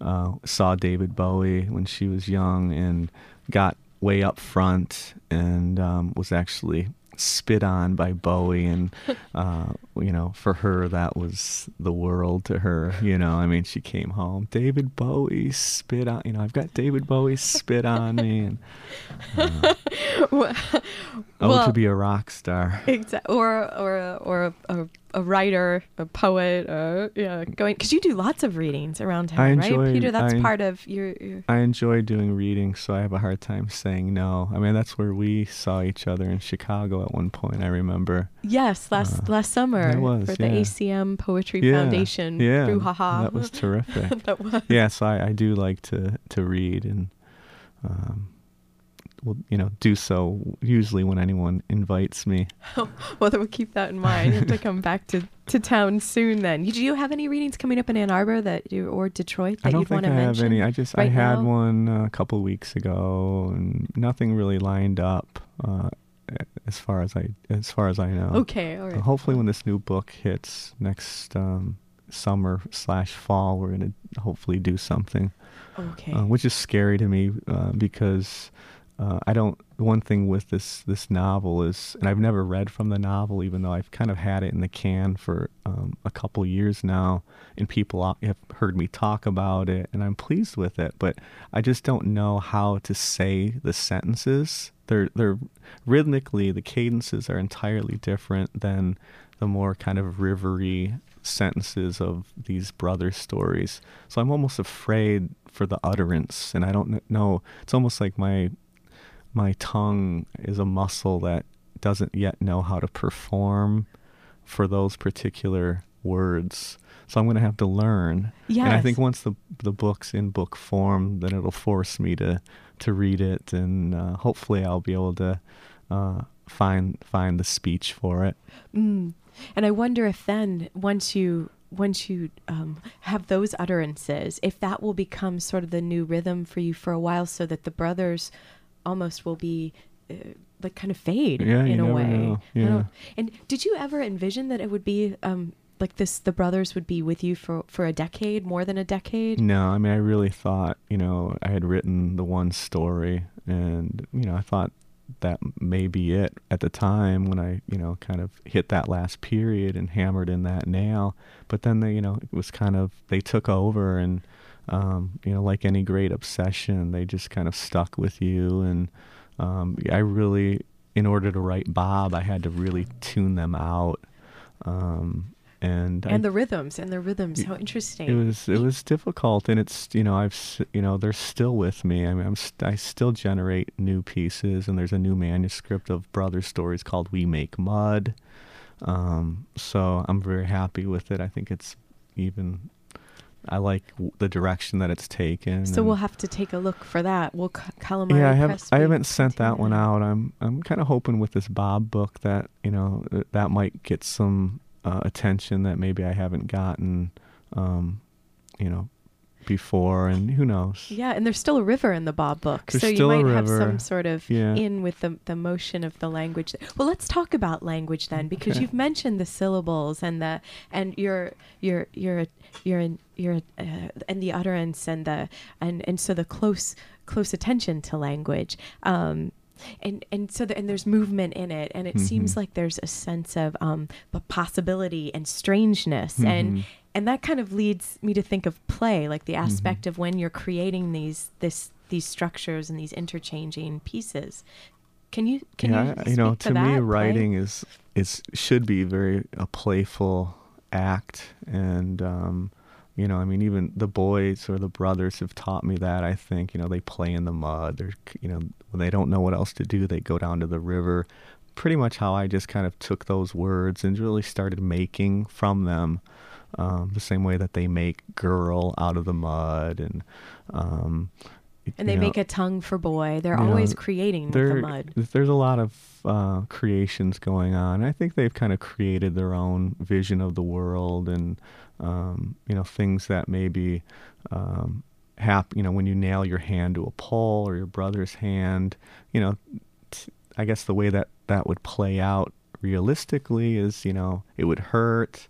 uh, saw David Bowie when she was young and got way up front and um, was actually spit on by Bowie and [laughs] uh, you know for her that was the world to her you know I mean she came home David Bowie spit on you know I've got David Bowie spit on me and [laughs] oh Well- to be a rock star Exactly. Or or a, or a, a, a writer, a poet, uh, yeah, going because you do lots of readings around town, I right, Peter? That's I- part of your. your I enjoy doing readings, so I have a hard time saying no. I mean, that's where we saw each other in Chicago at one point. I remember. yes, last last summer it was, for the yeah. ACM Poetry yeah, Foundation. Yeah, Brouhaha. that was [laughs] terrific. that was. yeah, so I, I do like to to read, and um, will you know do so usually when anyone invites me. [laughs] well, then we'll keep that in mind. You have to [laughs] come back to, to town soon. Then, do you have any readings coming up in Ann Arbor that you or Detroit that I don't you'd think want I to have mention? any. I just I right had now? one a couple weeks ago, and nothing really lined up uh, as far as I as far as I know. Okay, all Uh, hopefully, when this new book hits next um, summer slash fall, we're gonna hopefully do something, Okay. uh, which is scary to me uh, because uh, I don't. One thing with this this novel is, and I've never read from the novel, even though I've kind of had it in the can for um, a couple years now, and people have heard me talk about it, and I'm pleased with it. But I just don't know how to say the sentences. They're they're rhythmically the cadences are entirely different than the more kind of rivery sentences of these brother stories. So I'm almost afraid for the utterance, and I don't know. It's almost like my my tongue is a muscle that doesn't yet know how to perform for those particular words. So I'm going to have to learn. And I think once the the book's in book form, then it'll force me to to read it, and uh, hopefully I'll be able to uh, find find the speech for it. Mm. And I wonder if then once you once you um, have those utterances, if that will become sort of the new rhythm for you for a while, so that the brothers almost will be uh, like kind of fade Yeah, in a way. know. Yeah. And did you ever envision that it would be um, like this? The brothers would be with you for for a decade, more than a decade. No, I mean, I really thought, you know, I had written the one story, and you know, I thought that may be it at the time when I, you know, kind of hit that last period and hammered in that nail. But then they, you know, it was kind of they took over, and um, you know, like any great obsession, they just kind of stuck with you. And um, I really, in order to write Bob, I had to really tune them out. Um, and I And the rhythms and the rhythms. How interesting. it was it was difficult, and it's you know I've you know they're still with me. I mean I'm st- I still generate new pieces, and there's a new manuscript of brother stories called "We Make Mud." Um, so I'm very happy with it. I think it's even I like w- the direction that it's taken. So and- we'll have to take a look for that. We'll c- calamari yeah, I have I haven't sent that one out. I'm I'm kind of hoping with this Bob book that you know th- that might get some uh, attention that maybe I haven't gotten, um, you know, before, and who knows? Yeah, and there's still a river in the Bob book, There's so you might have some sort of Yeah. in with the the motion of the language. Well, let's talk about language then, because Okay. you've mentioned the syllables and the and your your your your your uh, and the utterance and the and and so the close close attention to language. Um, and and so the, and there's movement in it, and it seems Mhm. like there's a sense of um, possibility and strangeness, and Mhm. And that kind of leads me to think of play, like the Mm-hmm. aspect of when you're creating these this these structures and these interchanging pieces. Can you can yeah, you you know, to, to, me, play? writing is is should be very a playful act, and um, you know, I mean, even the boys or the brothers have taught me that. I think you know they play in the mud. They're you know when they don't know what else to do, they go down to the river. Pretty much how I just kind of took those words and really started making from them. Um, the same way that they make girl out of the mud and um, and they know, make a tongue for boy. They're you know, always creating the mud. There's a lot of uh, creations going on. I think they've kind of created their own vision of the world, and um, you know things that maybe um, hap- You know, when you nail your hand to a pole or your brother's hand, you know, t- I guess the way that that would play out realistically is, you know, it would hurt.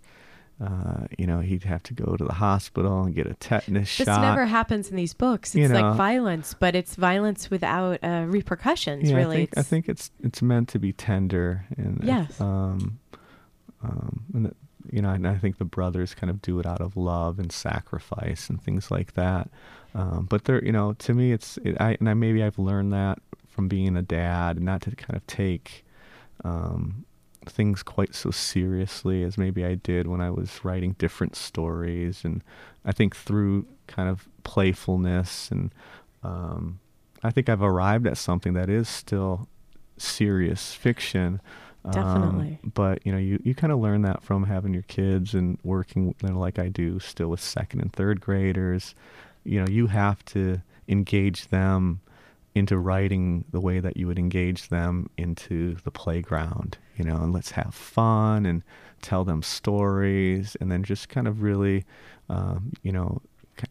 Uh, you know, he'd have to go to the hospital and get a tetanus This shot. never happens in these books. You It's know. like violence, but it's violence without uh, repercussions. yeah, really, I think, I it's, think it's it's meant to be tender and Yes. um, um, and that, you know, and I think the brothers kind of do it out of love and sacrifice and things like that. Um, but they're, you know, to me, it's it, I and I maybe I've learned that from being a dad, not to kind of take um, things quite so seriously as maybe I did when I was writing different stories. And I think through kind of playfulness and um, I think I've arrived at something that is still serious fiction. Um, Definitely. but you know, you, you kind of learn that from having your kids and working you know, like I do still with second and third graders. You know, you have to engage them into writing the way that you would engage them into the playground, you know, and let's have fun and tell them stories and then just kind of really, um, you know,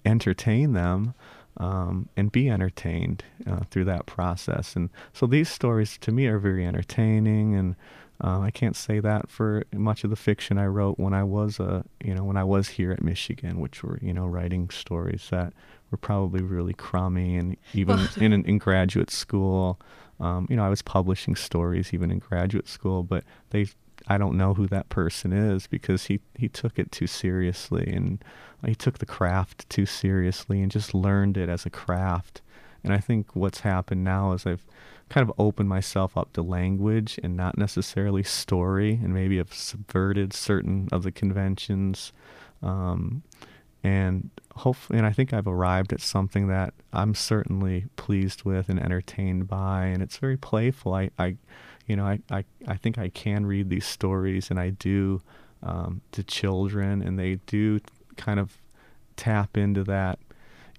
entertain them um, and be entertained uh, through that process. And so these stories to me are very entertaining and uh, I can't say that for much of the fiction I wrote when I was uh, you know when I was here at Michigan, which were you know writing stories that were probably really crummy, and even in in graduate school, um, you know I was publishing stories even in graduate school, but they I don't know who that person is because he he took it too seriously and he took the craft too seriously and just learned it as a craft. And I think what's happened now is I've kind of opened myself up to language and not necessarily story, and maybe have subverted certain of the conventions. Um, and hopefully, and I think I've arrived at something that I'm certainly pleased with and entertained by, and it's very playful. I, I you know, I, I, I think I can read these stories, and I do um, to children, and they do kind of tap into that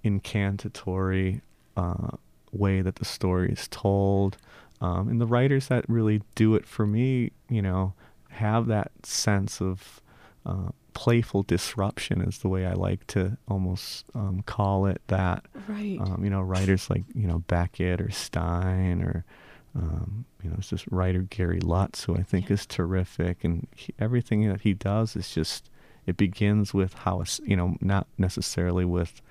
incantatory uh, way that the story is told. Um, and the writers that really do it for me, you know, have that sense of uh, playful disruption, is the way I like to almost um, call it. That Right. um, you know, writers like you know Beckett or Stein or um, you know, it's this writer Gary Lutz who I think is terrific, and he, everything that he does is just it begins with how a s you know not necessarily with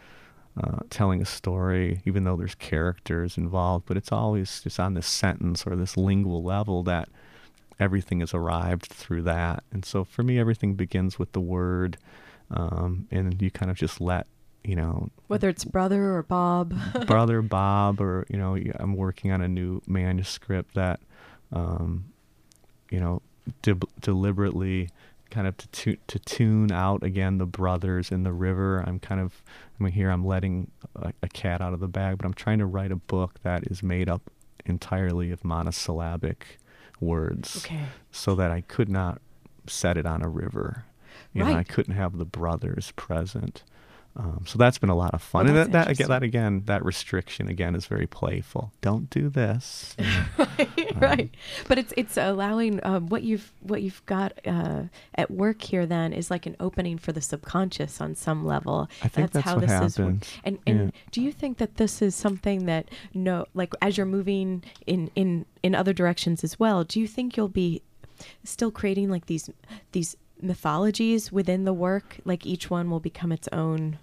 uh, telling a story, even though there's characters involved, but it's always just on this sentence or this lingual level that everything is arrived through that. And so for me, everything begins with the word, um, and you kind of just let you know Whether it's brother or Bob. [laughs] brother Bob, or you know, I'm working on a new manuscript that, um, you know, de- deliberately kind of to tu- to tune out again the brothers in the river. I'm kind of, I mean, here I'm letting a, a cat out of the bag, but I'm trying to write a book that is made up entirely of monosyllabic words, okay. so that I could not set it on a river. You know, I couldn't have the brothers present. Um, so that's been a lot of fun. Well, and that, that again, that again, that restriction again is very playful. Don't do this. you [laughs] know. right, right. But it's it's allowing um, what you've what you've got uh, at work here. Then is like an opening for the subconscious on some level. I think that's how what this is. wor- And and Yeah. do you think that this is something that no, like as you're moving in in in other directions as well? Do you think you'll be still creating like these these mythologies within the work? Like each one will become its own.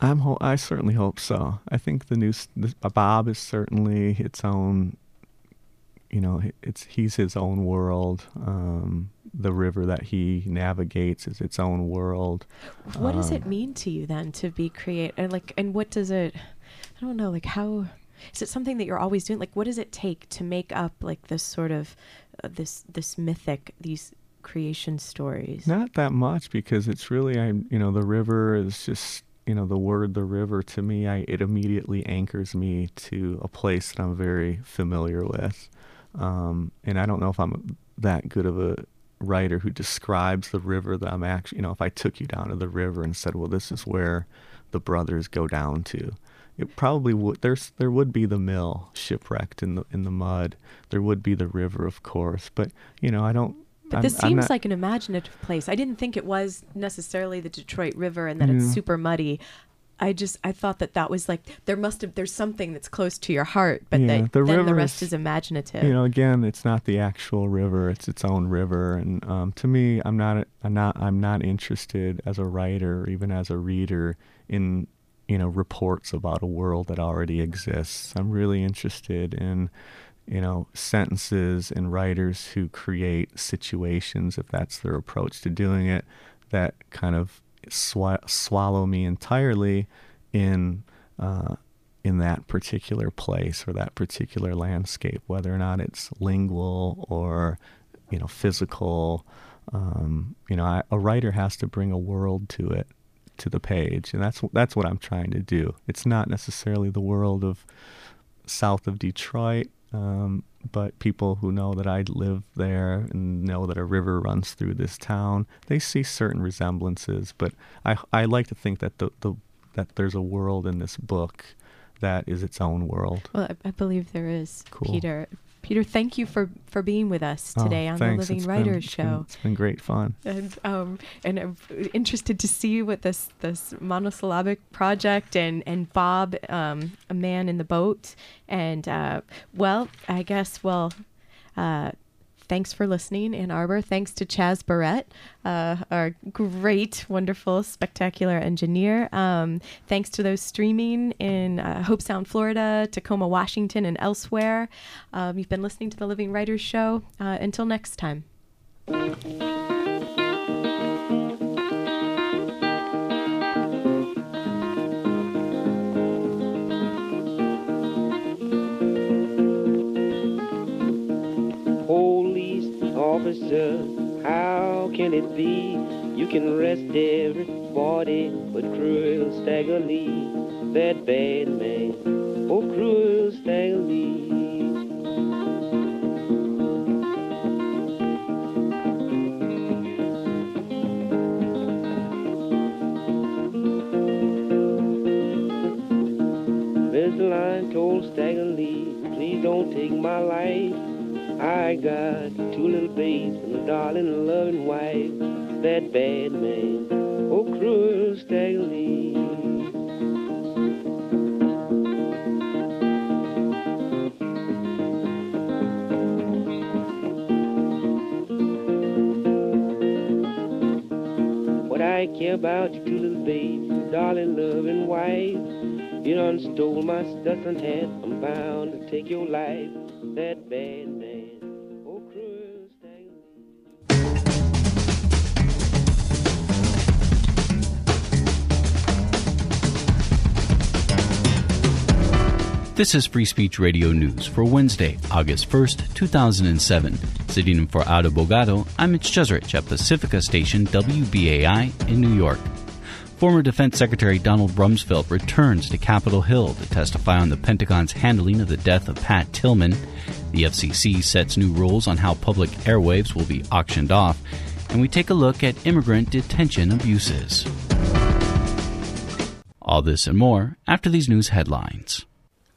I'm ho- I certainly hope so. I think the new uh, Bob is certainly its own. You know, it's he's his own world. Um, the river that he navigates is its own world. What does Um, it mean to you then to be create and like and what does it I don't know like how is it something that you're always doing like what does it take to make up like this sort of uh, this this mythic these creation stories Not that much because it's really I you know the river is just you know the word the river to me I it immediately anchors me to a place that I'm very familiar with. Um, and I don't know if I'm that good of a writer who describes the river that I'm actually you know if I took you down to the river and said well this is where the brothers go down to it probably would there's there would be the mill shipwrecked in the in the mud there would be the river of course but you know I don't but I'm- this I'm seems not- like an imaginative place. I didn't think it was necessarily the detroit river and that it's super muddy. I just i thought that that was like there must have there's something that's close to your heart but Yeah, that the then the rest is- is imaginative. You know again it's not the actual river it's its own river. And um, to me i'm not i'm not i'm not interested as a writer or even as a reader in you know reports about a world that already exists. I'm really interested in you know sentences and writers who create situations if that's their approach to doing it that kind of swa- swallow me entirely in uh, in that particular place or that particular landscape, whether or not it's lingual or you know physical. Um, you know, I, a writer has to bring a world to it, to the page, and that's that's what I'm trying to do. It's not necessarily the world of south of Detroit, um, but people who know that I live there and know that a river runs through this town, they see certain resemblances. But I I like to think that the, the that there's a world in this book that is its own world. Well, I, I believe there is, Cool. Peter. Peter, thank you for, for being with us Oh, today on thanks. the Living It's been- Writers it's been- Show. it's been great fun. and um and I'm interested to see what this this monosyllabic project and and Bob um a man in the boat and uh well I guess well uh thanks for listening Ann Arbor. Thanks to Chaz Barrett uh our great wonderful spectacular engineer. Um thanks to those streaming in uh, Hobe Sound Florida Tacoma Washington and elsewhere. Um, you've been listening to the Living Writers Show. Uh, until next time officer, how can it be? You can arrest everybody but cruel Stagger Lee, that bad man. Oh, cruel Stagger Lee. Mr. Told Stagger Lee, please don't take my life. I got two little babes and a darling loving wife. That bad man, oh cruel Stagger Lee. What I care about you two little babes, darling loving wife. You done stole my Stetson hat, I'm bound to take your life. That bad This is Free Speech Radio News for Wednesday, August 1st, 2007. Sitting in for Aura Bogado, I'm Mitch Jeserich at Pacifica Station WBAI in New York. Former Defense Secretary Donald Rumsfeld returns to Capitol Hill to testify on the Pentagon's handling of the death of Pat Tillman. The FCC sets new rules on how public airwaves will be auctioned off, and we take a look at immigrant detention abuses. All this and more after these news headlines.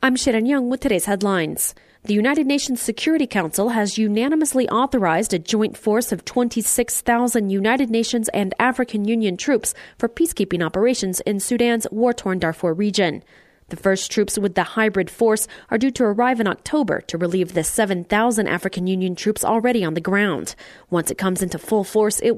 I'm Sharon Young with today's headlines. The United Nations Security Council has unanimously authorized a joint force of 26,000 United Nations and African Union troops for peacekeeping operations in Sudan's war torn Darfur region. The first troops with the hybrid force are due to arrive in October to relieve the 7,000 African Union troops already on the ground. Once it comes into full force, it will